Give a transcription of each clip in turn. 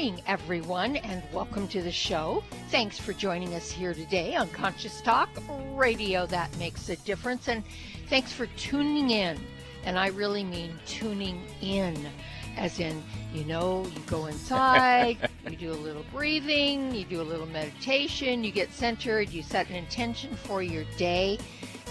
Morning, everyone, and welcome to the show. Thanks for joining us here today on Conscious Talk, radio that makes a difference. And thanks for tuning in. And I really mean tuning in, as in, you know, you go inside, you do a little breathing, you do a little meditation, you get centered, you set an intention for your day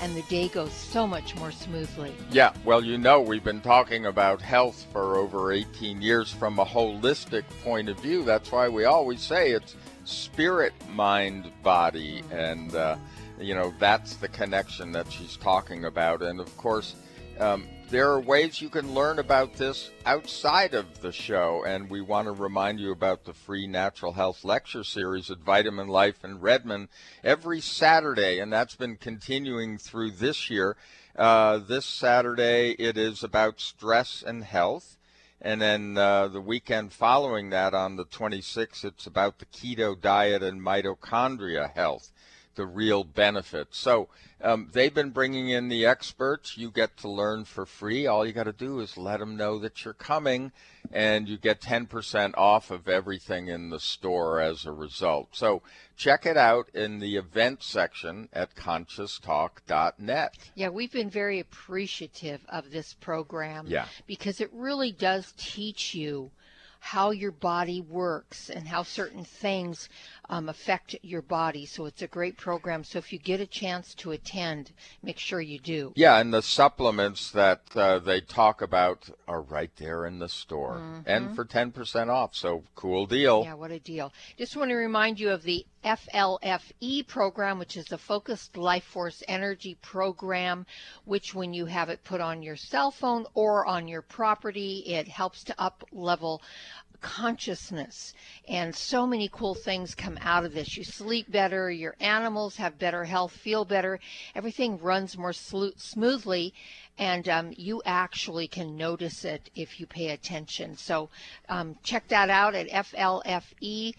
and the day goes so much more smoothly. Yeah, well, you know, we've been talking about health for over 18 years from a holistic point of view. That's why we always say it's spirit, mind, body. And, uh, you know, that's the connection that she's talking about. And of course, um, there are ways you can learn about this outside of the show, and we want to remind you about the free natural health lecture series at Vitamin Life in Redmond every Saturday, and that's been continuing through this year. Uh, this Saturday, it is about stress and health. And then uh, the weekend following that, on the 26th, it's about the keto diet and mitochondria health the real benefits. So um, they've been bringing in the experts. You get to learn for free. All you got to do is let them know that you're coming, and you get 10% off of everything in the store as a result. So check it out in the event section at conscioustalk.net. Yeah, we've been very appreciative of this program yeah. because it really does teach you how your body works and how certain things um, affect your body. So it's a great program. So if you get a chance to attend, make sure you do. Yeah, and the supplements that uh, they talk about are right there in the store mm-hmm. and for 10% off. So cool deal. Yeah, what a deal. Just want to remind you of the FLFE program, which is the Focused Life Force Energy Program, which when you have it put on your cell phone or on your property, it helps to up level consciousness. And so many cool things come out of this. You sleep better your animals have better health feel better everything runs more slo- smoothly and um, you actually can notice it if you pay attention. So um, check that out at flfe.net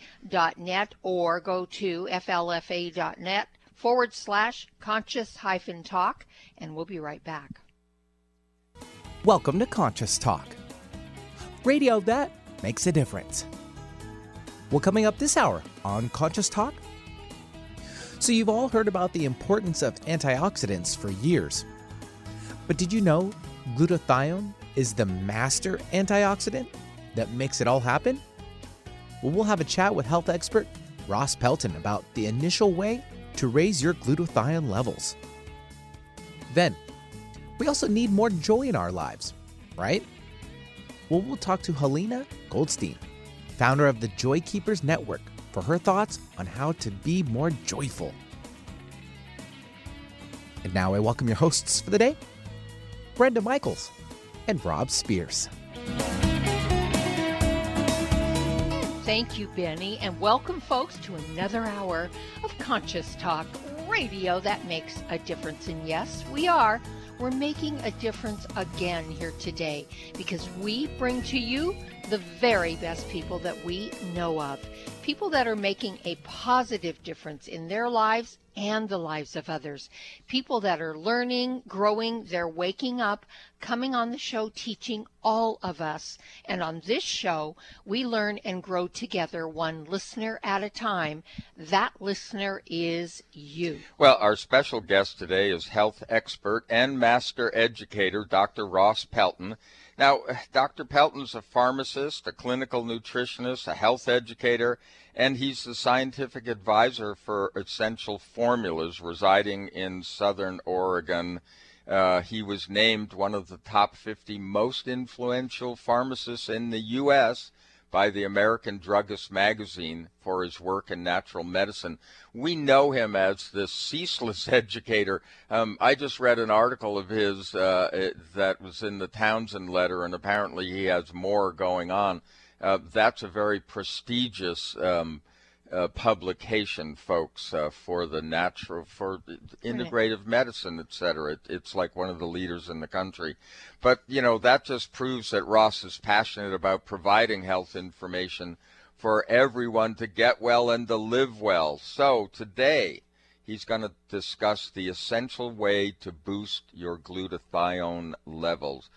or go to flfe.net forward slash conscious hyphen talk and we'll be right back. Welcome to conscious talk. Radio that makes a difference. Well, coming up this hour on Conscious Talk. So, you've all heard about the importance of antioxidants for years. But did you know glutathione is the master antioxidant that makes it all happen? Well, we'll have a chat with health expert Ross Pelton about the initial way to raise your glutathione levels. Then, we also need more joy in our lives, right? Well, we'll talk to Halina Goldstein, founder of the Joy Keepers Network, for her thoughts on how to be more joyful. And now I welcome your hosts for the day, Brenda Michaels and Rob Spears. Thank you, Benny, and welcome, folks, to another hour of Conscious Talk radio that makes a difference. And yes, we are we're making a difference again here today because we bring to you the very best people that we know of. People that are making a positive difference in their lives and the lives of others. People that are learning, growing, they're waking up, coming on the show, teaching all of us. And on this show, we learn and grow together, one listener at a time. That listener is you. Well, our special guest today is health expert and master educator, Dr. Ross Pelton. Now, Dr. Pelton's a pharmacist, a clinical nutritionist, a health educator, and he's the scientific advisor for Essential Formulas residing in Southern Oregon. Uh, he was named one of the top 50 most influential pharmacists in the U.S. by the American Druggist magazine for his work in natural medicine. We know him as this ceaseless educator. Um, I just read an article of his uh, that was in the Townsend letter, and apparently he has more going on. Uh, that's a very prestigious um, uh, publication, folks, uh, for the natural, for integrative medicine, et cetera. It, it's like one of the leaders in the country. But, you know, that just proves that Ross is passionate about providing health information for everyone to get well and to live well. So today, he's going to discuss the essential way to boost your glutathione levels.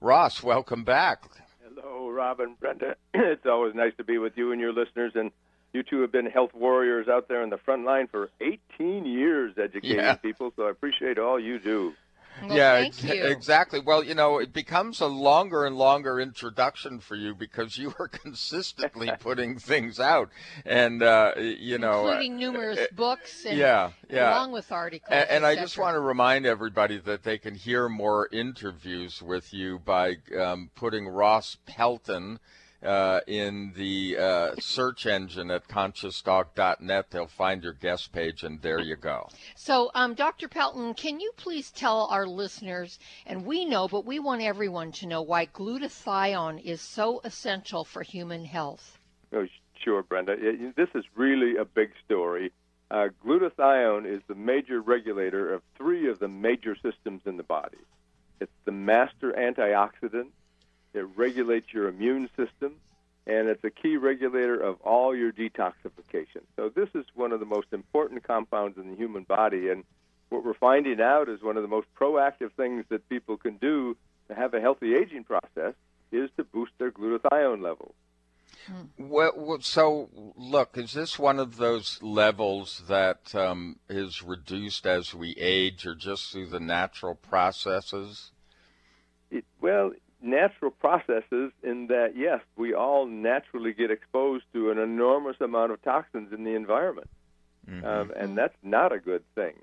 Ross, welcome back. Hello, Robin, Brenda. it's always nice to be with you and your listeners. And you two have been health warriors out there in the front line for 18 years educating Yeah. people, so I appreciate all you do. Well, yeah, thank ex- you. exactly. Well, you know, it becomes a longer and longer introduction for you because you are consistently putting things out, and uh, you know, including numerous uh, books and yeah, yeah. along with articles. And, and I just want to remind everybody that they can hear more interviews with you by um, putting Ross Pelton uh, in the uh, search engine at conscioustalk.net. They'll find your guest page, and there you go. So, um, Dr. Pelton, can you please tell our listeners, and we know, but we want everyone to know why glutathione is so essential for human health? Oh, sure, Brenda. It- this is really a big story. Uh, glutathione is the major regulator of three of the major systems in the body. It's the master antioxidant. It regulates your immune system, and it's a key regulator of all your detoxification. So this is one of the most important compounds in the human body, and what we're finding out is one of the most proactive things that people can do to have a healthy aging process is to boost their glutathione levels. Well, well, so look, is this one of those levels that um, is reduced as we age, or just through the natural processes? It, well, natural processes in that, yes, we all naturally get exposed to an enormous amount of toxins in the environment. Um, and that's not a good thing.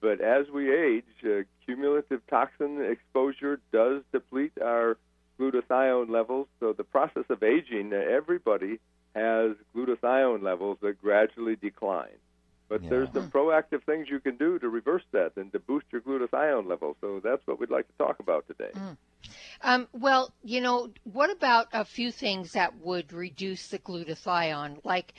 But as we age, uh, cumulative toxin exposure does deplete our glutathione levels. So the process of aging, uh, everybody has glutathione levels that gradually decline. But there's some proactive things you can do to reverse that and to boost your glutathione levels. So that's what we'd like to talk about today. Um, well, you know, what about a few things that would reduce the glutathione? Like,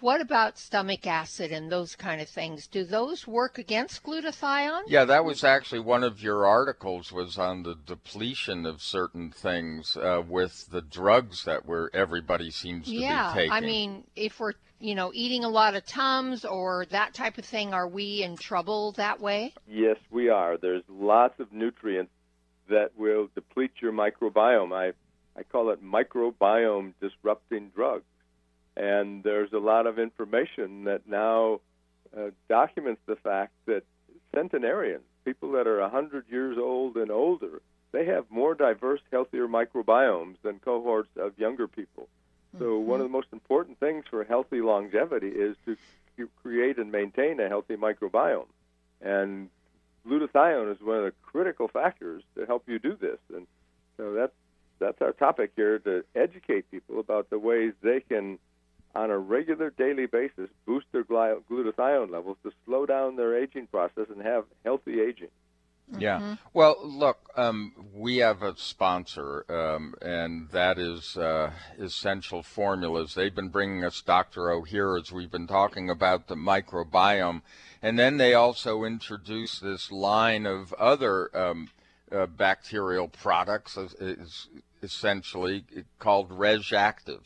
what about stomach acid and those kind of things? Do those work against glutathione? Yeah, that was actually one of your articles was on the depletion of certain things uh, with the drugs that were everybody seems to Yeah, be taking. Yeah, I mean, if we're you know eating a lot of tums or that type of thing, are we in trouble that way? Yes, we are. There's lots of nutrients that will deplete your microbiome. I, I call it microbiome disrupting drugs. And there's a lot of information that now uh, documents the fact that centenarians, people that are 100 years old and older, they have more diverse, healthier microbiomes than cohorts of younger people. So, one of the mm-hmm. most important things for healthy longevity is to create and maintain a healthy microbiome. And glutathione is one of the critical factors to help you do this. And so that's that's our topic here to educate people about the ways they can, on a regular daily basis, boost their glu- glutathione levels to slow down their aging process and have healthy aging. Yeah. Well, look, um, we have a sponsor, um, and that is uh, Essential Formulas. They've been bringing us Dr. Ohhira as we've been talking about the microbiome, and then they also introduced this line of other um, uh, bacterial products, is essentially called RegActive.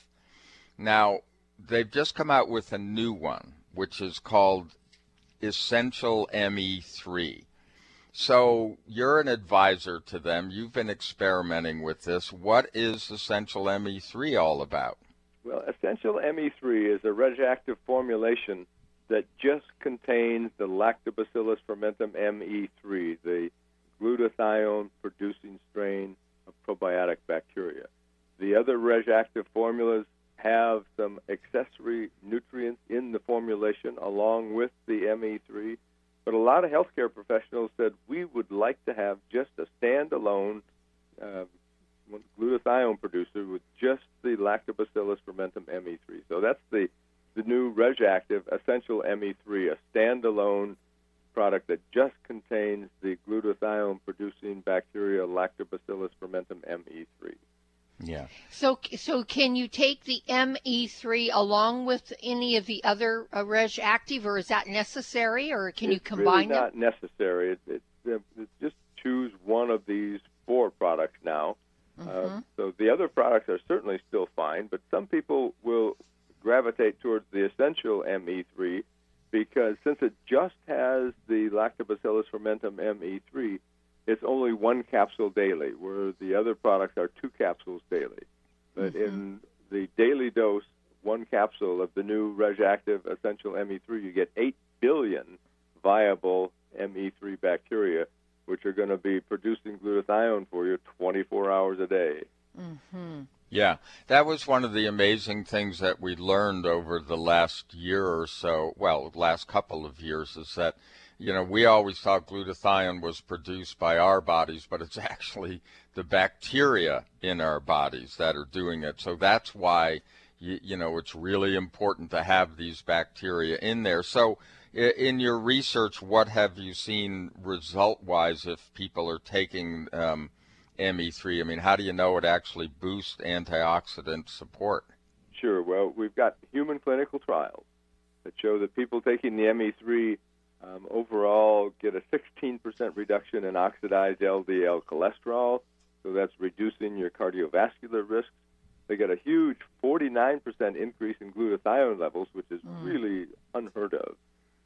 Now, they've just come out with a new one, which is called Essential ME3. So you're an advisor to them. You've been experimenting with this. What is Essential ME3 all about? Well, Essential ME3 is a regactive formulation that just contains the Lactobacillus fermentum ME3, the glutathione producing strain of probiotic bacteria. The other regactive formulas have some accessory nutrients in the formulation along with the ME3, but a lot of healthcare professionals said we would like to have just a standalone uh, glutathione producer with just the Lactobacillus fermentum ME3. So that's the the new RegActive Essential ME3, a standalone product that just contains the glutathione producing bacteria Lactobacillus fermentum ME3. Yeah. So, so can you take the ME3 along with any of the other uh, Reg Active, or is that necessary, or can it's you combine really not them? necessary. It, it, it, it just choose one of these four products now. Uh, Mm-hmm. so the other products are certainly still fine, but some people will gravitate towards the essential ME3 because since it just has the Lactobacillus fermentum ME3, it's only one capsule daily, where the other products are two capsules daily. But mm-hmm. in the daily dose, one capsule of the new Reg Active Essential ME3, you get 8 billion viable ME3 bacteria, which are going to be producing glutathione for you 24 hours a day. Mm-hmm. Yeah, that was one of the amazing things that we learned over the last year or so. Well, last couple of years is that, you know, we always thought glutathione was produced by our bodies, but it's actually the bacteria in our bodies that are doing it. So that's why, you, you know, it's really important to have these bacteria in there. So, in your research, what have you seen result-wise if people are taking um, ME3? I mean, how do you know it actually boosts antioxidant support? Sure. Well, we've got human clinical trials that show that people taking the ME3 um, overall get a 16% reduction in oxidized LDL cholesterol. So that's reducing your cardiovascular risks. They get a huge 49% increase in glutathione levels, which is really unheard of.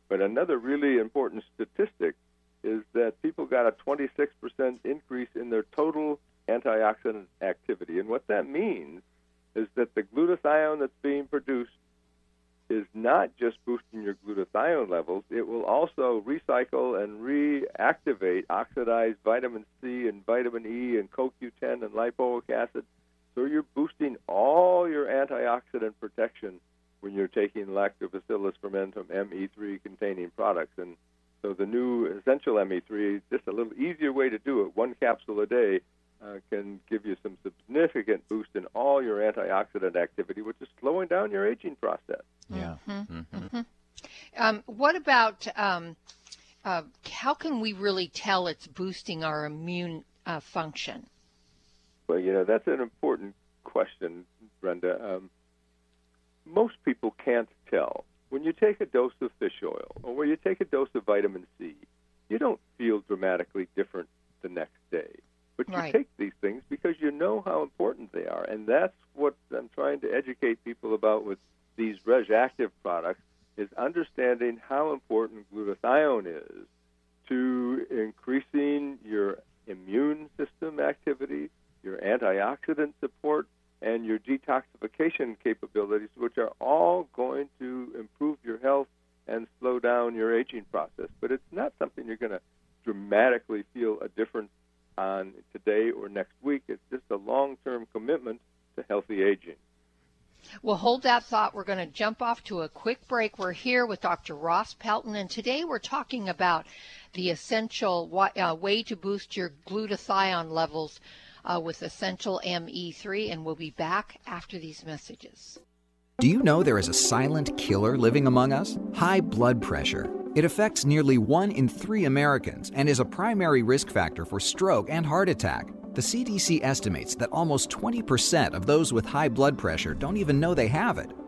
But another really important statistic is that people got a 26% increase in their total antioxidant activity. And what that means is that the glutathione that's being produced is not just boosting your glutathione levels, it will also recycle and reactivate oxidized vitamin C and vitamin E and CoQ10 and lipoic acid. So you're boosting all your antioxidant protection when you're taking Lactobacillus fermentum ME3 containing products. And so the new essential ME3, is just a little easier way to do it, one capsule a day, uh, can give you some significant boost in all your antioxidant activity, which is slowing down your aging process. Yeah. Um, what about um, uh, how can we really tell it's boosting our immune uh, function? Well, you know, that's an important question, Brenda. Um, most people can't tell. When you take a dose of fish oil or when you take a dose of vitamin C, you don't feel dramatically different the next day. But you Right. take these things because you know how important they are. And that's what I'm trying to educate people about with these Reg Active products is understanding how important glutathione is to increasing your immune system activity, your antioxidant support, and your detoxification capabilities, which are all going to improve your health and slow down your aging process. But it's not something you're going to dramatically feel a difference on today or next week. It's just a long term commitment to healthy aging. Well, hold that thought. We're going to jump off to a quick break. We're here with Dr. Ross Pelton, and today we're talking about the essential uh, way to boost your glutathione levels uh, with Essential ME3, and we'll be back after these messages. Do you know there is a silent killer living among us? High blood pressure. It affects nearly one in three Americans and is a primary risk factor for stroke and heart attack. The CDC estimates that almost 20% of those with high blood pressure don't even know they have it.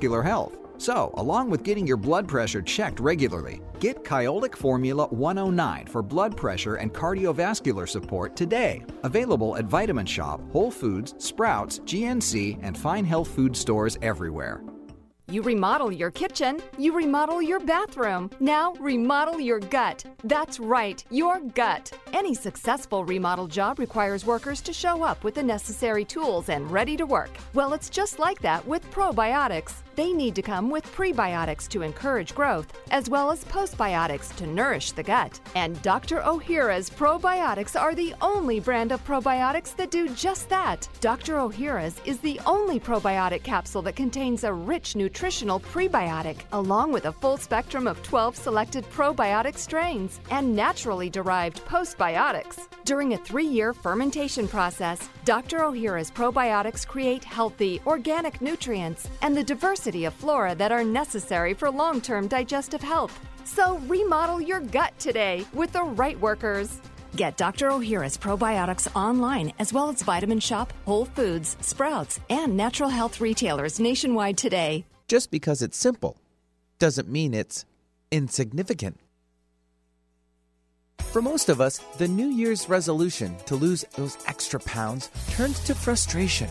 health. So, along with getting your blood pressure checked regularly, get Kyolic Formula 109 for blood pressure and cardiovascular support today. Available at Vitamin Shoppe, Whole Foods, Sprouts, GNC, and fine health food stores everywhere. You remodel your kitchen, you remodel your bathroom. Now remodel your gut. That's right, your gut. Any successful remodel job requires workers to show up with the necessary tools and ready to work. Well, it's just like that with probiotics. They need to come with prebiotics to encourage growth, as well as postbiotics to nourish the gut. And Dr. Ohhira's probiotics are the only brand of probiotics that do just that. Dr. Ohhira's is the only probiotic capsule that contains a rich nutritional prebiotic, along with a full spectrum of 12 selected probiotic strains and naturally derived postbiotics. During a three year fermentation process, Dr. Ohhira's probiotics create healthy, organic nutrients and the diversity of flora that are necessary for long term digestive health. So remodel your gut today with the right workers. Get Dr. Ohhira's probiotics online as well as Vitamin Shoppe, Whole Foods, Sprouts, and natural health retailers nationwide today. Just because it's simple doesn't mean it's insignificant. For most of us, the New Year's resolution to lose those extra pounds turns to frustration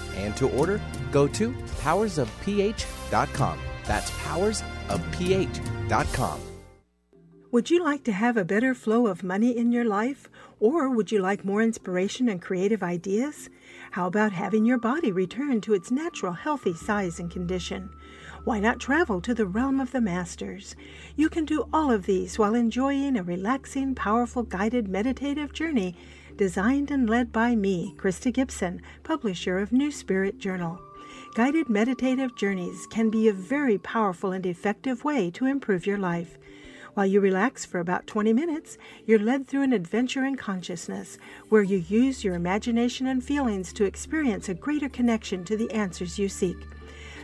and to order, go to powersofph.com. That's powersofph.com. Would you like to have a better flow of money in your life? Or would you like more inspiration and creative ideas? How about having your body return to its natural healthy size and condition? Why not travel to the realm of the masters? You can do all of these while enjoying a relaxing, powerful, guided meditative journey designed and led by me, Krysta Gibson, publisher of New Spirit Journal. Guided meditative journeys can be a very powerful and effective way to improve your life. While you relax for about 20 minutes, you're led through an adventure in consciousness where you use your imagination and feelings to experience a greater connection to the answers you seek.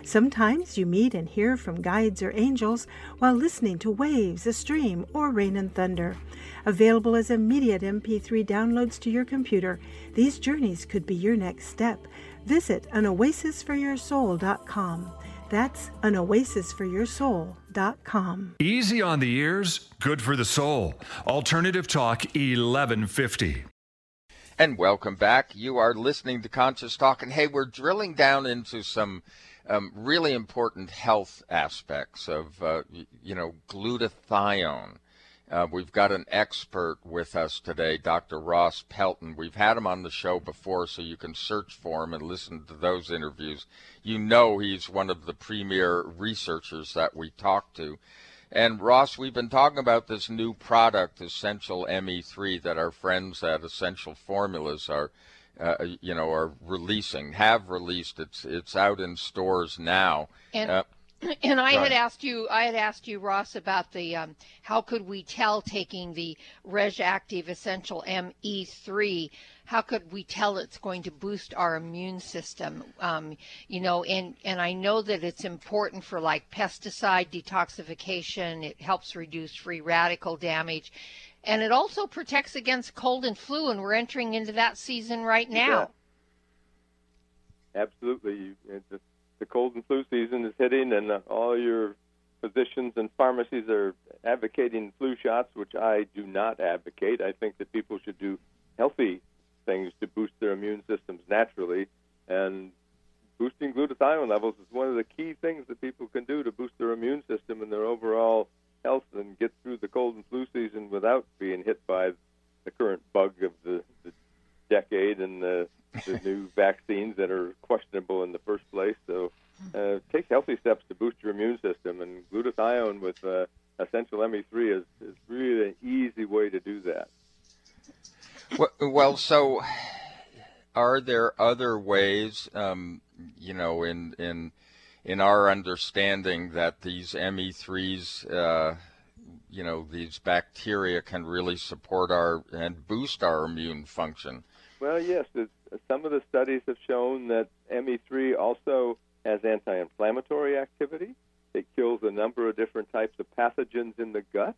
Sometimes you meet and hear from guides or angels while listening to waves, a stream, or rain and thunder. Available as immediate MP3 downloads to your computer, these journeys could be your next step. Visit anoasisforyoursoul.com. That's anoasisforyoursoul.com. Easy on the ears, good for the soul. Alternative Talk 1150. And welcome back. You are listening to Conscious Talk. And hey, we're drilling down into some um, really important health aspects of, uh, you know, glutathione. Uh, we've got an expert with us today, Dr. Ross Pelton. We've had him on the show before, so you can search for him and listen to those interviews. You know he's one of the premier researchers that we talk to. And Ross, we've been talking about this new product, Essential ME3, that our friends at Essential Formulas are, uh, you know, are releasing, have released. It's it's out in stores now. And uh, and I had asked you, I had asked you, Ross, about the um, how could we tell taking the RegActive Essential ME3, how could we tell it's going to boost our immune system? Um, you know, and and I know that it's important for like pesticide detoxification. It helps reduce free radical damage. And it also protects against cold and flu, and we're entering into that season right now. Yeah. Absolutely. It's the cold and flu season is hitting, and uh, all your physicians and pharmacies are advocating flu shots, which I do not advocate. I think that people should do healthy things to boost their immune systems naturally, and boosting glutathione levels is one of the key things that people can do to boost their immune system and their overall health and get through the cold and flu season without being hit by the current bug of the, the decade and the the new vaccines that are questionable in the first place. So uh, take healthy steps to boost your immune system, and glutathione with uh, essential ME3 is, is really an easy way to do that. Well, so are there other ways, um, you know, in in in our understanding that these ME3s, uh, you know, these bacteria can really support our and boost our immune function? Well, yes. Some of the studies have shown that ME3 also has anti-inflammatory activity. It kills a number of different types of pathogens in the gut.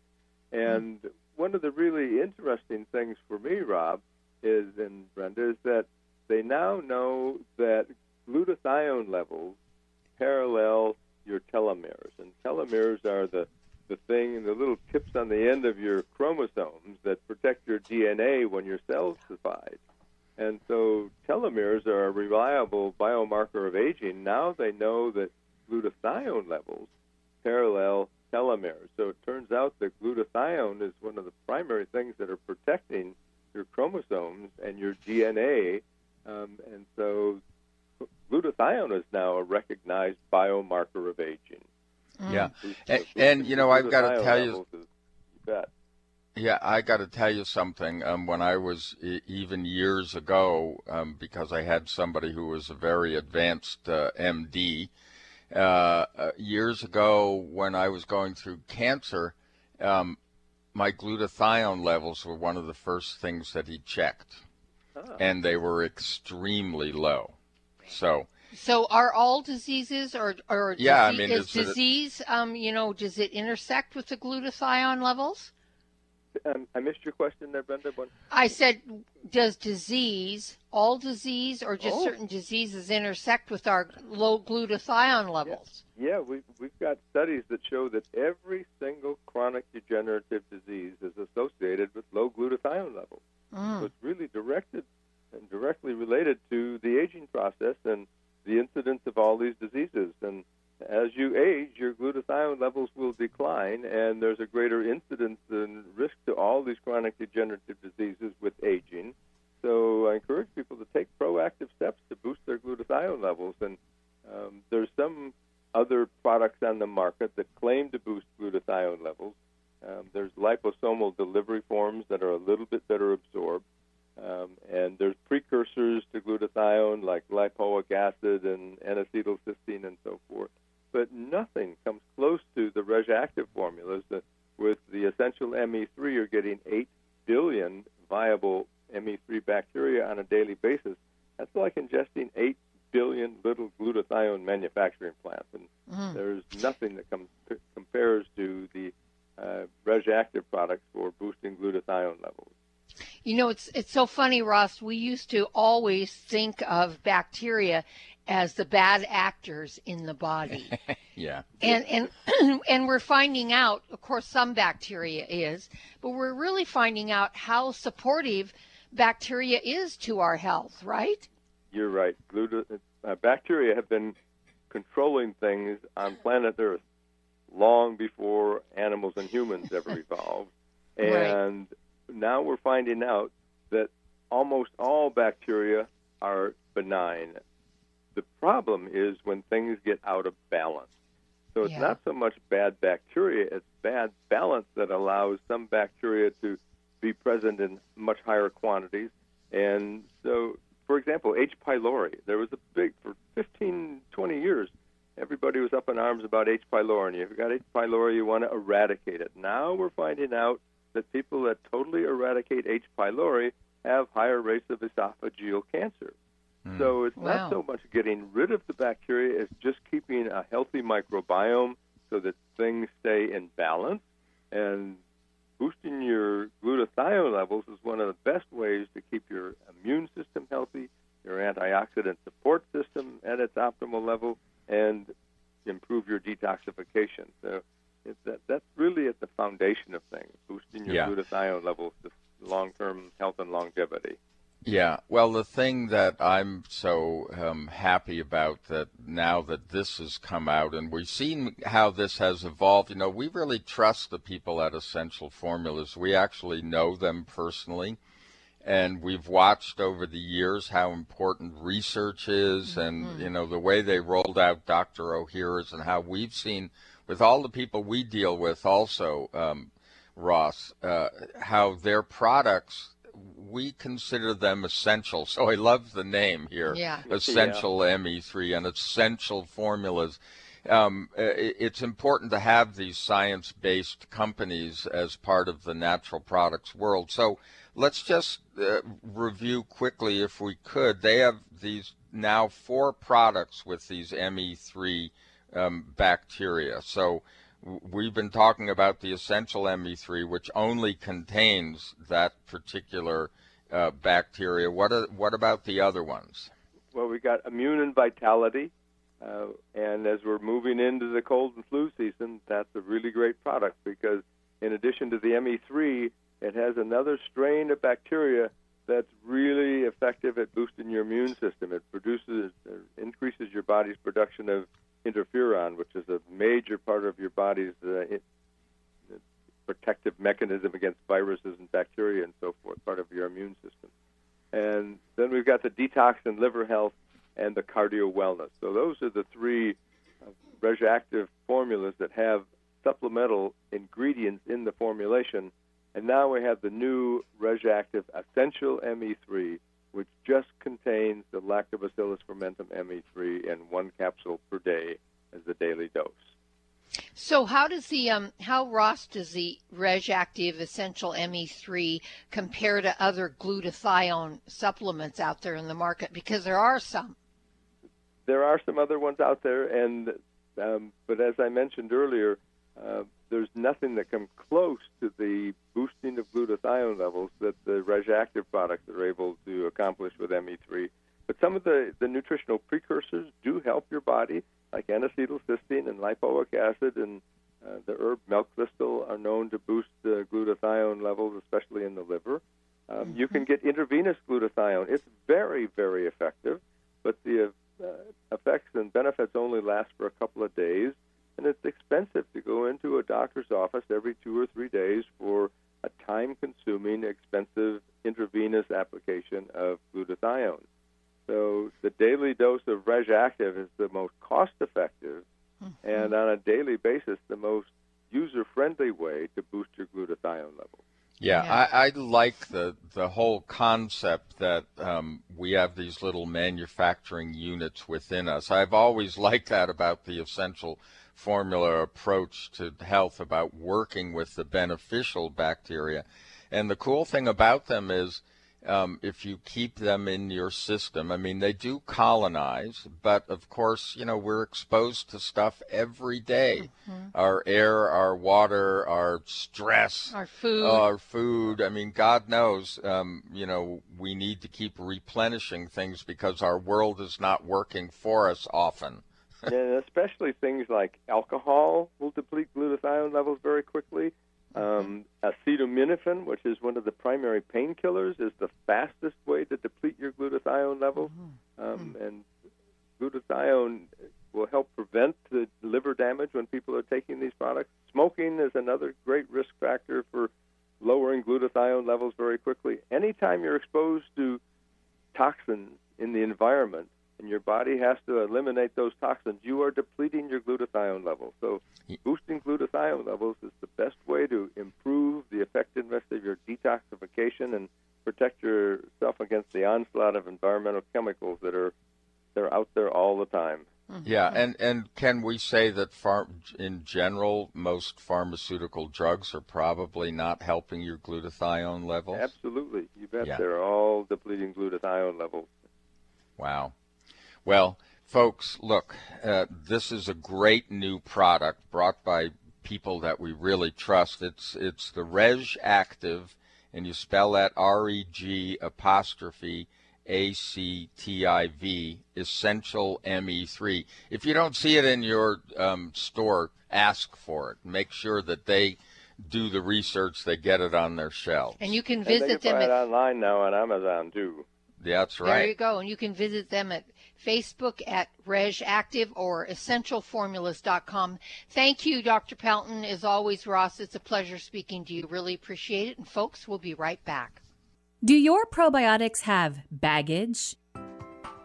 And mm. one of the really interesting things for me, Rob, is and Brenda, is that they now know that glutathione levels parallel your telomeres, and telomeres are the the thing, the little tips on the end of your chromosomes that protect your DNA when your cells divide. And so telomeres are a reliable biomarker of aging. Now they know that glutathione levels parallel telomeres. So it turns out that glutathione is one of the primary things that are protecting your chromosomes and your DNA. Um, and so glutathione is now a recognized biomarker of aging. Mm. Yeah, and, and, you know I've got to tell you, you yeah, I got to tell you something. Um, when I was even years ago, um, because I had somebody who was a very advanced uh, MD, uh, uh, years ago when I was going through cancer, um, my glutathione levels were one of the first things that he checked, oh. and they were extremely low. So. So are all diseases or or yeah, disease, I mean, is disease um you know does it intersect with the glutathione levels? Um, I missed your question there, Brenda. I said, does disease, all disease, or just oh. certain diseases intersect with our low glutathione levels? Yeah, yeah we, we've got studies that show that every single chronic degenerative disease is associated with low glutathione levels. Mm. So it's really directed and directly related to the aging process and the incidence of all these diseases. And as you age, your glutathione levels will decline, and there's a greater incidence and risk to all these chronic degenerative diseases with aging. So I encourage people to take proactive steps to boost their glutathione levels. And um, there's some other products on the market that claim to boost glutathione levels. Um, there's liposomal delivery forms that are a little bit better absorbed. Um, and there's precursors to glutathione like lipoic acid and N-acetylcysteine and so forth. But nothing comes close to the RegActive formulas that with the essential ME3 you're getting 8 billion viable ME3 bacteria on a daily basis. That's like ingesting 8 billion little glutathione manufacturing plants. And mm. there's nothing that comes, compares to the uh, RegActive products for boosting glutathione levels. You know, it's it's so funny, Ross. We used to always think of bacteria as the bad actors in the body. yeah. And and and we're finding out, of course, some bacteria is, but we're really finding out how supportive bacteria is to our health, right? You're right. Gluta- uh, bacteria have been controlling things on planet Earth long before animals and humans ever evolved. And right now we're finding out that almost all bacteria are benign. The problem is when things get out of balance. So it's yeah. not so much bad bacteria, it's bad balance that allows some bacteria to be present in much higher quantities. And so, for example, H. pylori, there was a big, for 15, 20 years, everybody was up in arms about H. pylori. And if you've got H. pylori, you want to eradicate it. Now we're finding out that people that totally eradicate H. pylori have higher rates of esophageal cancer. Mm. So it's wow. not so much getting rid of the bacteria as just keeping a healthy microbiome so that things stay in balance. And boosting your glutathione levels is one of the best ways to keep your immune system healthy, your antioxidant support system at its optimal level, and improve your detoxification. So it's that, that's really at the foundation of things, boosting your yeah. glutathione levels to long-term health and longevity. Yeah, well, the thing that I'm so um, happy about that now that this has come out and we've seen how this has evolved, you know, we really trust the people at Essential Formulas. We actually know them personally, and we've watched over the years how important research is, and mm-hmm. you know the way they rolled out Dr. Ohhira's and how we've seen with all the people we deal with also, um, Ross, uh, how their products we consider them essential. So I love the name here, yeah. Essential yeah. ME3 and Essential Formulas. um, it's important to have these science based companies as part of the natural products world. So let's just uh, review quickly, if we could. They have these now four products with these ME3 um, bacteria. So we've been talking about the essential ME3, which only contains that particular uh, bacteria. What, are, what about the other ones? Well, we got immune and vitality. Uh, and as we're moving into the cold and flu season, that's a really great product because in addition to the ME3, it has another strain of bacteria that's really effective at boosting your immune system. It produces, uh, increases your body's production of interferon, which is a major part of your body's uh, it, protective mechanism against viruses and bacteria and so forth, part of your immune system. And then we've got the detox and liver health and the cardio wellness. So those are the three uh, RegActive formulas that have supplemental ingredients in the formulation. And now we have the new RegActive Essential ME3, which just contains the Lactobacillus fermentum ME3 in one capsule per day as the daily dose. So how does the um how Ross does the RegActive Essential ME3 compare to other glutathione supplements out there in the market? Because there are some there are some other ones out there, and um, but as I mentioned earlier, uh, there's nothing that comes close to the boosting of glutathione levels that the RegActive products are able to accomplish with ME3. But some of the, the nutritional precursors do help your body, like N-acetylcysteine and lipoic acid, and uh, the herb milk thistle are known to boost the glutathione levels, especially in the liver. Um, mm-hmm. You can get intravenous glutathione. It's very, very effective, but the uh, effects and benefits only last for a couple of days, and it's expensive to go into a doctor's office every two or three days for a time consuming, expensive intravenous application of glutathione. So the daily dose of RegActive is the most cost effective mm-hmm. and on a daily basis the most user friendly way to boost your glutathione levels. Yeah, yeah. I, I, like the the whole concept that um, we have these little manufacturing units within us. I've always liked that about the essential formula approach to health, about working with the beneficial bacteria. And the cool thing about them is um, if you keep them in your system. I mean, they do colonize, but of course, you know, we're exposed to stuff every day. Mm-hmm. Our air, our water, our stress, our food. Our food. I mean, God knows, um, you know, we need to keep replenishing things because our world is not working for us often. and especially things like alcohol will deplete glutathione levels very quickly. Um, acetaminophen, which is one of the primary painkillers, is the fastest way to deplete your glutathione level. Mm-hmm. Um, mm. and glutathione will help prevent the liver damage when people are taking these products. Smoking is another great risk factor for lowering glutathione levels very quickly. Anytime you're exposed to toxins in the environment, and your body has to eliminate those toxins, you are depleting your glutathione levels. So, boosting glutathione levels is the best way to improve the effectiveness of your detoxification and protect yourself against the onslaught of environmental chemicals that are they're out there all the time. Mm-hmm. Yeah, and and can we say that far, in general most pharmaceutical drugs are probably not helping your glutathione levels? Absolutely, you bet yeah. they're all depleting glutathione levels. Wow. Well, folks, look, uh, this is a great new product brought by people that we really trust. It's it's the Reg Active, and you spell that R E G apostrophe A C T I V Essential ME3. If you don't see it in your um, store, ask for it. Make sure that they do the research, they get it on their shelves. And you can visit and them at, online now on Amazon too. That's right. There you go. And you can visit them at Facebook at RegActive or essentialformulas.com. Thank you, Dr. Pelton. As always, Ross, it's a pleasure speaking to you. Really appreciate it. And folks, we'll be right back. Do your probiotics have baggage?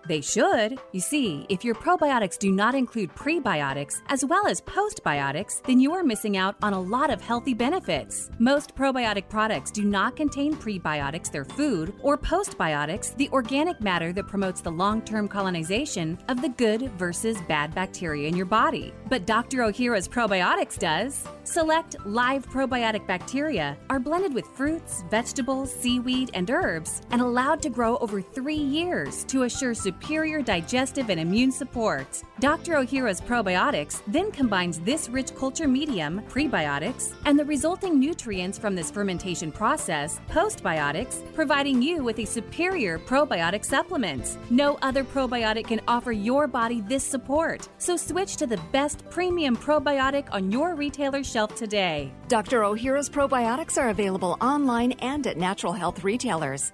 They should. You see, if your probiotics do not include prebiotics as well as postbiotics, then you are missing out on a lot of healthy benefits. Most probiotic products do not contain prebiotics, their food, or postbiotics, the organic matter that promotes the long term colonization of the good versus bad bacteria in your body. But Dr. Ohhira's probiotics does. Select live probiotic bacteria are blended with fruits, vegetables, seaweed, and herbs and allowed to grow over three years to assure superior digestive and immune support. Dr. Ohhira's probiotics then combines this rich culture medium, prebiotics, and the resulting nutrients from this fermentation process, postbiotics, providing you with a superior probiotic supplement. No other probiotic can offer your body this support, so switch to the best premium probiotic on your retailer shelf today. Dr. Ohhira's probiotics are available online and at natural health retailers.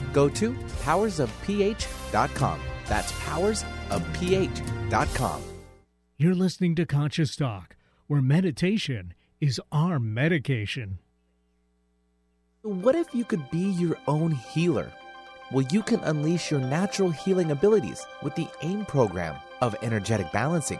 go to powersofph.com. That's powersofph.com. You're listening to Conscious Talk, where meditation is our medication. What if you could be your own healer? Well, you can unleash your natural healing abilities with the AIM program of energetic balancing.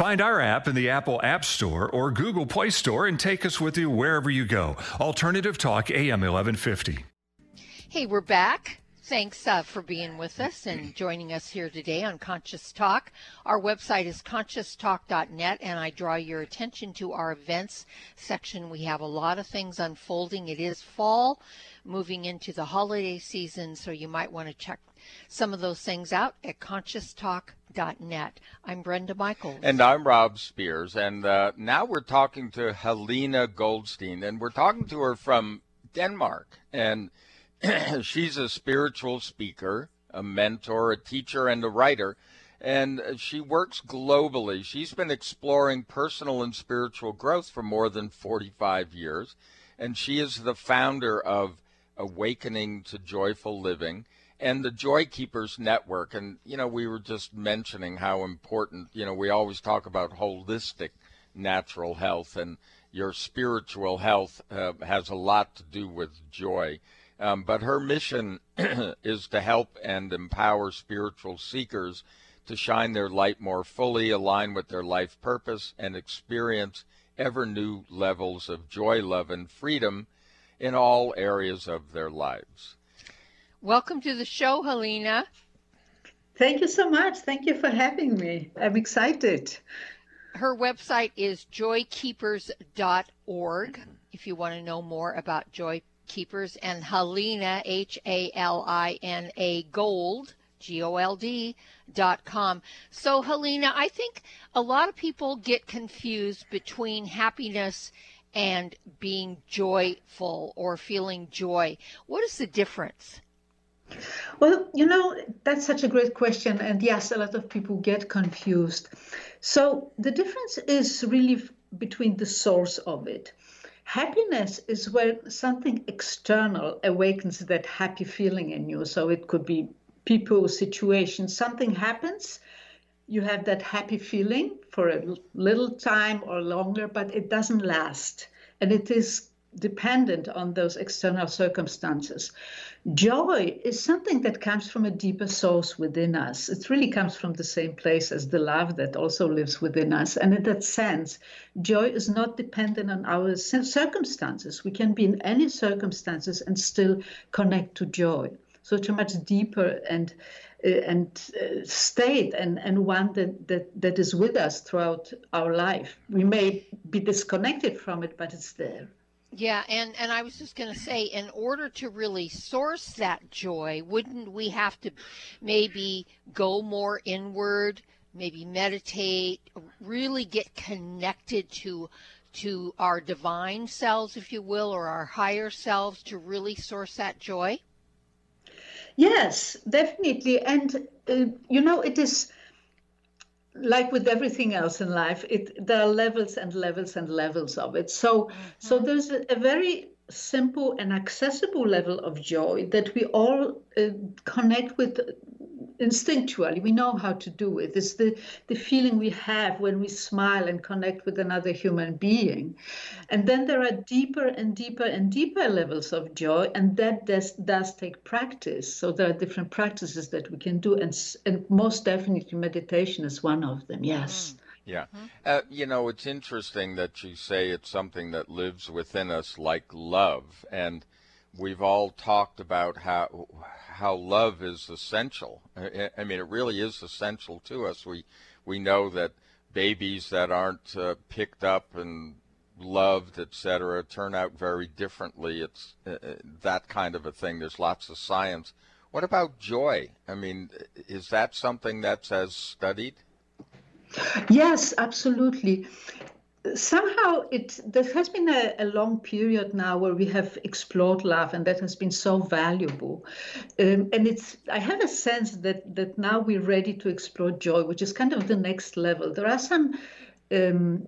Find our app in the Apple App Store or Google Play Store and take us with you wherever you go. Alternative Talk AM 1150. Hey, we're back. Thanks uh, for being with us and joining us here today on Conscious Talk. Our website is conscioustalk.net, and I draw your attention to our events section. We have a lot of things unfolding. It is fall, moving into the holiday season, so you might want to check some of those things out at conscioustalk.net. I'm Brenda Michaels. And I'm Rob Spears. And uh, now we're talking to Halina Goldstein, and we're talking to her from Denmark. And she's a spiritual speaker, a mentor, a teacher, and a writer. And she works globally. She's been exploring personal and spiritual growth for more than 45 years and she is the founder of Awakening to Joyful Living and the Joy Keepers Network. And, you know, we were just mentioning how important, you know, we always talk about holistic natural health, and your spiritual health uh, has a lot to do with joy. Um, but her mission is to help and empower spiritual seekers to shine their light more fully, align with their life purpose, and experience ever new levels of joy, love, and freedom in all areas of their lives. Welcome to the show, Halina. Thank you so much. Thank you for having me. I'm excited. Her website is joykeepers.org if you want to know more about Joy Keepers and Halina, H A L I N A Gold, G O L D dot com. So, Halina, I think a lot of people get confused between happiness and being joyful or feeling joy. What is the difference? Well, you know, that's such a great question. And yes, a lot of people get confused. So the difference is really between the source of it. Happiness is where something external awakens that happy feeling in you. So it could be people, situations, something happens, you have that happy feeling for a little time or longer, but it doesn't last. And it is dependent on those external circumstances. Joy is something that comes from a deeper source within us. It really comes from the same place as the love that also lives within us. And in that sense, joy is not dependent on our circumstances. We can be in any circumstances and still connect to joy. So it's a much deeper and uh, and uh, state and, and one that, that, that is with us throughout our life. We may be disconnected from it, but it's there. Yeah, and, and I was just going to say, in order to really source that joy, wouldn't we have to maybe go more inward, maybe meditate, really get connected to to our divine selves, if you will, or our higher selves to really source that joy? Yes, definitely. And, uh, you know, it is like with everything else in life, it there are levels and levels and levels of it. So mm-hmm. so there's a, a, very simple and accessible level of joy that we all uh, connect with instinctually we know how to do it it's the the feeling we have when we smile and connect with another human being and then there are deeper and deeper and deeper levels of joy and that does does take practice so there are different practices that we can do and and most definitely meditation is one of them yes yeah. Mm-hmm. Uh, you know, it's interesting that you say it's something that lives within us like love. And we've all talked about how how love is essential. I mean, it really is essential to us. We we know that babies that aren't uh, picked up and loved, etc., turn out very differently. It's uh, uh, that kind of a thing. There's lots of science. What about joy? I mean, is that something that's as studied? Yes, absolutely somehow it there has been a, a, long period now where we have explored love and that has been so valuable. Um, and it's i have a sense that that now we're ready to explore joy which is kind of the next level. There are some um,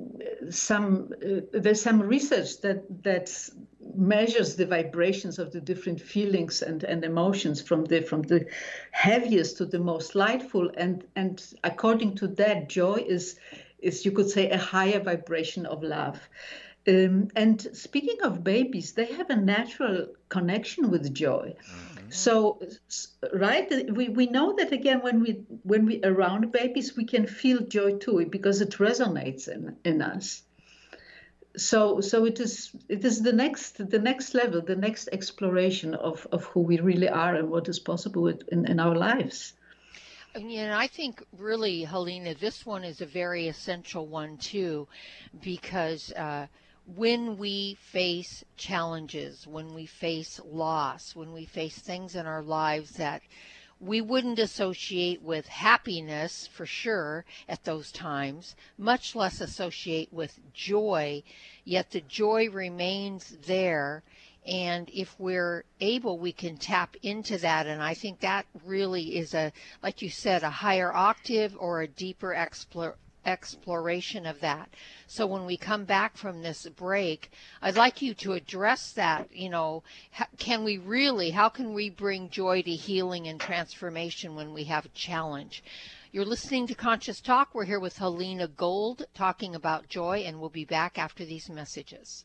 some uh, there's some research that that measures the vibrations of the different feelings and, and emotions from the from the heaviest to the most lightful. And and according to that joy is is, you could say, a higher vibration of love. Um, and speaking of babies, they have a natural connection with joy. Mm-hmm. So, right, we, we know that again when we when we around babies, we can feel joy too because it resonates in, in us. So, so it is it is the next the next level, the next exploration of, of who we really are and what is possible in, in our lives. And I think really, Halina, this one is a very essential one too, because uh, when we face challenges, when we face loss, when we face things in our lives that we wouldn't associate with happiness for sure at those times, much less associate with joy, yet the joy remains there and if we're able we can tap into that and i think that really is a like you said a higher octave or a deeper explore, exploration of that. So when we come back from this break, I'd like you to address that. You know, can we really, how can we bring joy to healing and transformation when we have a challenge? You're listening to Conscious Talk. We're here with Halina Gold talking about joy, and we'll be back after these messages.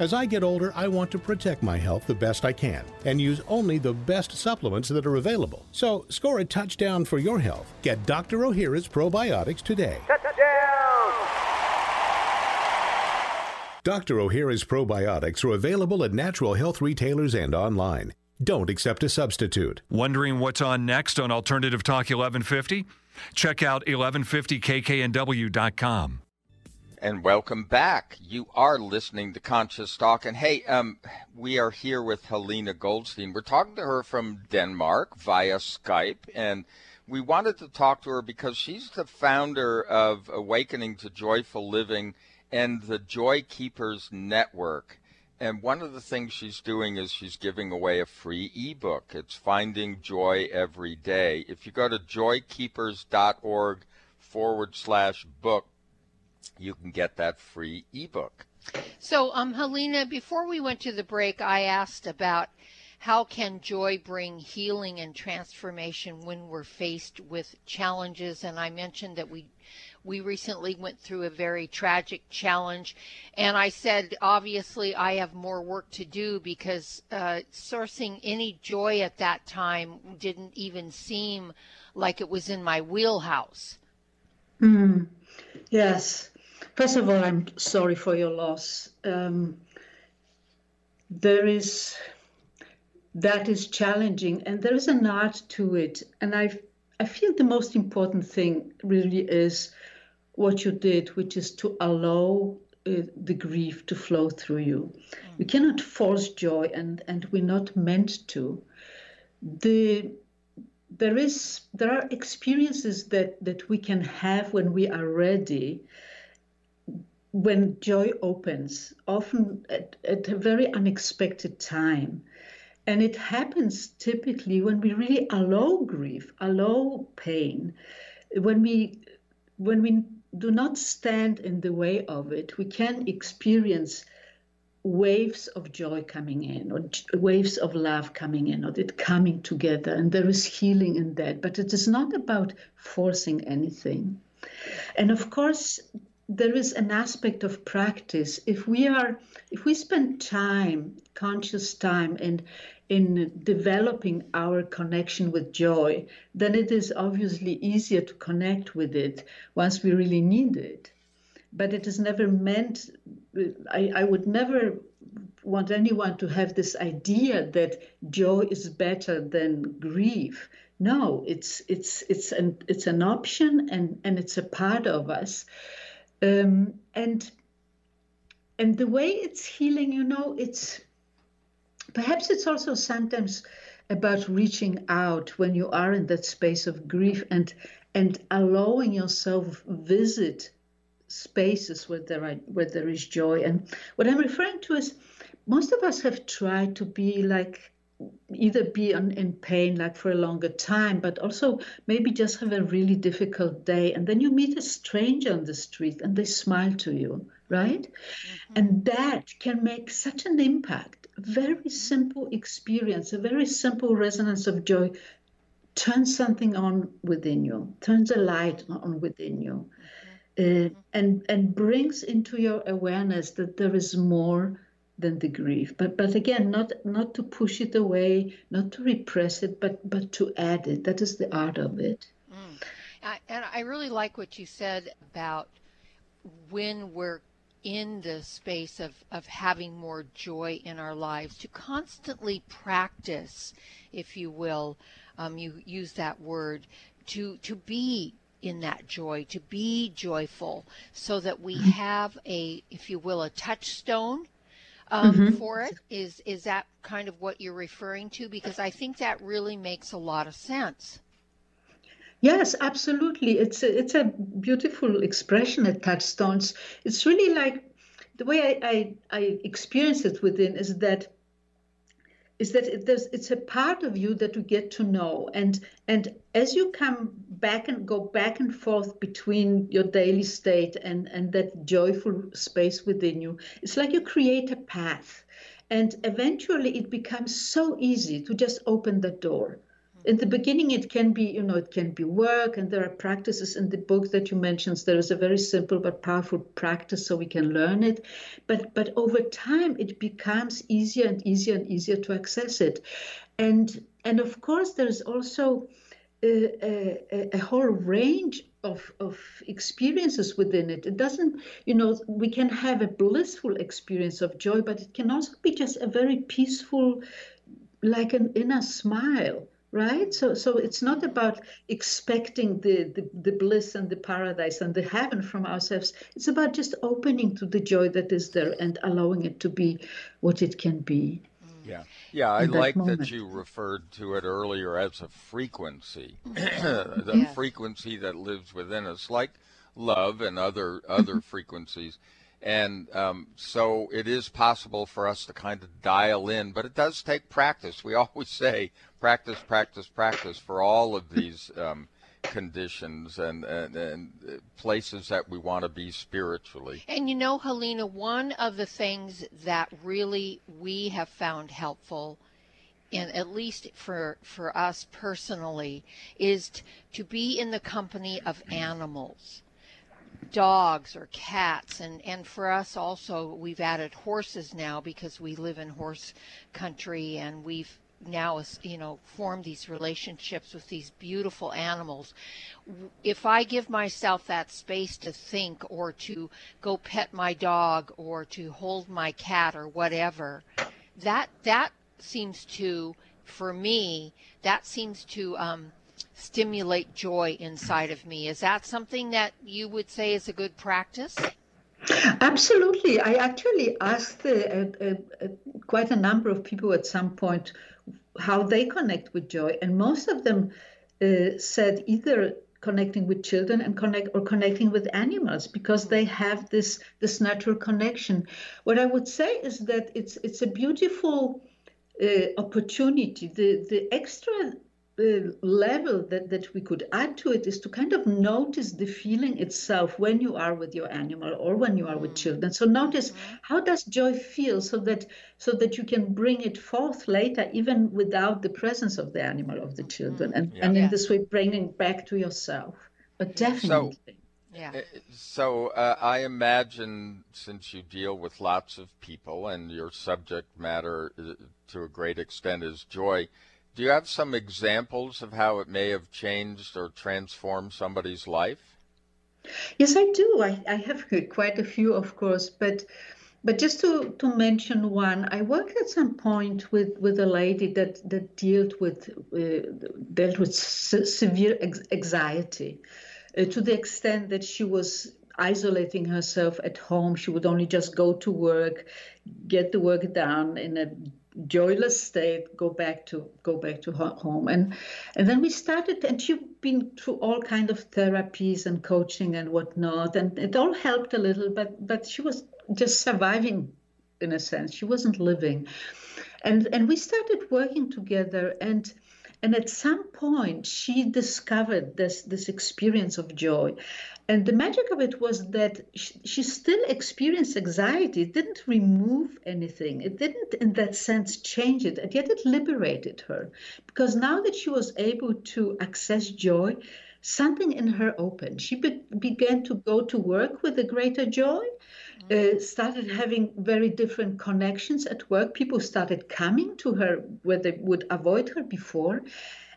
As I get older, I want to protect my health the best I can and use only the best supplements that are available. So, score a touchdown for your health. Get Dr. Ohhira's probiotics today. Touchdown! Dr. Ohhira's probiotics are available at natural health retailers and online. Don't accept a substitute. Wondering what's on next on Alternative Talk 1150? Check out 1150kknw.com and welcome back. You are listening to Conscious Talk, and hey, um, we are here with Halina Goldstein. We're talking to her from Denmark via Skype, and we wanted to talk to her because she's the founder of Awakening to Joyful Living and the Joy Keepers Network. And one of the things she's doing is she's giving away a free ebook. It's Finding Joy Every Day. If you go to joykeepers.org forward slash book, you can get that free ebook. So, um, Halina, before we went to the break, I asked about how can joy bring healing and transformation when we're faced with challenges, and I mentioned that we we recently went through a very tragic challenge, and I said obviously I have more work to do because uh, sourcing any joy at that time didn't even seem like it was in my wheelhouse. Mm, yes. First of all, I'm sorry for your loss. Um, there is that is challenging, and there is an art to it. And I I feel the most important thing really is what you did, which is to allow uh, the grief to flow through you. Mm. You cannot force joy, and and we're not meant to. The there is there are experiences that that we can have when we are ready when joy opens, often at, at a very unexpected time. And it happens typically when we really allow grief, allow pain, when we when we do not stand in the way of it, we can experience waves of joy coming in or waves of love coming in or it coming together and there is healing in that but it is not about forcing anything and of course there is an aspect of practice if we are if we spend time conscious time in in developing our connection with joy then it is obviously easier to connect with it once we really need it but it is never meant i, I would never want anyone to have this idea that joy is better than grief. No, it's it's it's an it's an option and and it's a part of us. Um, and and the way it's healing, you know, it's perhaps it's also sometimes about reaching out when you are in that space of grief and and allowing yourself visit spaces where there are where there is joy. And what I'm referring to is most of us have tried to be like either be on, in pain like for a longer time but also maybe just have a really difficult day and then you meet a stranger on the street and they smile to you right mm-hmm. and that can make such an impact very simple experience a very simple resonance of joy turns something on within you turns a light on within you mm-hmm. uh, and and brings into your awareness that there is more than the grief but but again not not to push it away not to repress it but but to add it that is the art of it mm. I, and i really like what you said about when we're in the space of, of having more joy in our lives to constantly practice if you will um, you use that word to to be in that joy to be joyful so that we mm-hmm. have a if you will a touchstone um, mm-hmm. for it. Is is that kind of what you're referring to? Because I think that really makes a lot of sense. Yes, absolutely. It's a, it's a beautiful expression at touchstones. It's really like the way I, I, I experience it within is that is that it, it's a part of you that you get to know and and as you come back and go back and forth between your daily state and and that joyful space within you. It's like you create a path and eventually it becomes so easy to just open the door. Mm-hmm. In the beginning it can be you know it can be work and there are practices in the book that you mentioned. There is a very simple but powerful practice so we can learn it. But but over time it becomes easier and easier and easier to access it. And and of course there's also a, a, whole range of, of experiences within it. It doesn't, you know, we can have a blissful experience of joy, but it can also be just a very peaceful, like an inner smile right? So so it's not about expecting the, the, the bliss and the paradise and the heaven from ourselves. It's about just opening to the joy that is there and allowing it to be what it can be yeah. Yeah i like that, that, you referred to it earlier as a frequency. The yeah. frequency that lives within us like love and other other frequencies. And um, so it is possible for us to kind of dial in, but it does take practice. We always say practice, practice, practice for all of these um, conditions and, and, and, places that we want to be spiritually. And you know, Halina, one of the things that really we have found helpful. And at least for for us personally, is t- to be in the company of animals dogs or cats and and for us also we've added horses now because we live in horse country and we've now you know formed these relationships with these beautiful animals if i give myself that space to think or to go pet my dog or to hold my cat or whatever that that seems to for me that seems to um, stimulate joy inside of me. Is that something that you would say is a good practice? Absolutely. I actually asked uh, uh, uh, quite a number of people at some point how they connect with joy, and most of them uh, said either connecting with children and connect or connecting with animals because they have this this natural connection. What I would say is that it's it's a beautiful uh, opportunity. The the extra level that, that we could add to it is to kind of notice the feeling itself when you are with your animal or when you are with mm. children so notice mm-hmm. how does joy feel so that so that you can bring it forth later even without the presence of the animal of the children mm-hmm. and, yeah. and in this way bringing back to yourself but definitely so, yeah. Uh, so uh, I imagine since you deal with lots of people and your subject matter uh, to a great extent is joy, do you have some examples of how it may have changed or transformed somebody's life? Yes, I do. I, I have quite a few, of course, but But just to, to mention one, I worked at some point with, with a lady that, that dealt with uh, dealt with se- severe ex- anxiety, uh, to the extent that she was isolating herself at home. She would only just go to work, get the work done in a joyless state, go back to go back to home, and and then we started. And she'd been through all kind of therapies and coaching and whatnot, and it all helped a little. But but she was just surviving, in a sense. She wasn't living, and and we started working together and. And at some point, she discovered this, this experience of joy. And the magic of it was that she, she, still experienced anxiety. It didn't remove anything. It didn't, in that sense, change it. And yet it liberated her. Because now that she was able to access joy, something in her opened. She be- began to go to work with a greater joy. Uh, started having very different connections at work. People started coming to her where they would avoid her before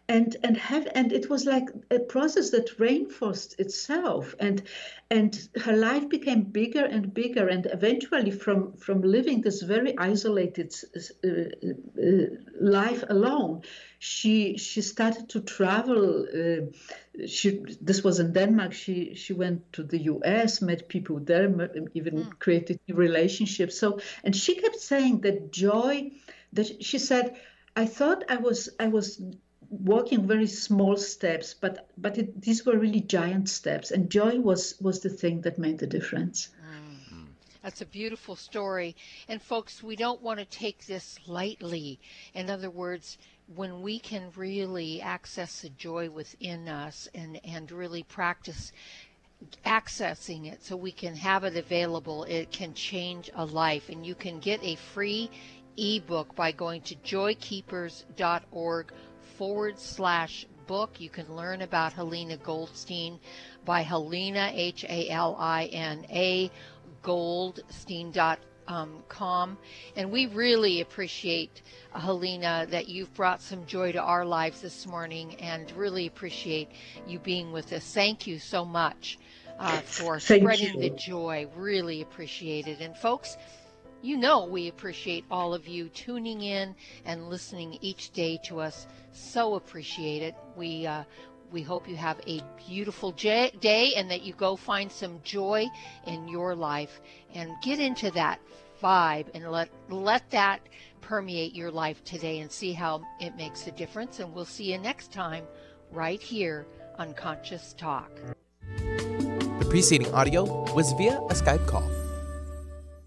and and have and it was like a process that reinforced itself and and her life became bigger and bigger and eventually from from living this very isolated uh, uh, life alone she she started to travel uh, she this was in denmark she she went to the us met people there even mm. created relationships so and she kept saying that joy that she said i thought i was i was walking very small steps but but it, these were really giant steps and joy was was the thing that made the difference. Mm. that's a beautiful story. And folks we don't want to take this lightly. In other words when we can really access the joy within us and and really practice accessing it so we can have it available it can change a life. And you can get a free ebook by going to joykeepers.org forward slash book. You can learn about Halina Goldstein by Halina, H A L I N A, goldstein.com. Um, and we really appreciate, uh, Halina, that you've brought some joy to our lives this morning and really appreciate you being with us. Thank you so much uh, for Thank spreading you. the joy. Really appreciate it. And folks, you know we appreciate all of you tuning in and listening each day to us. So appreciate it. We uh, we hope you have a beautiful j- day and that you go find some joy in your life and get into that vibe and let let that permeate your life today and see how it makes a difference. And we'll see you next time right here on Conscious Talk. The preceding audio was via a Skype call.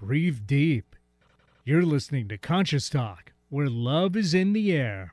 Breathe deep. You're listening to Conscious Talk, where love is in the air.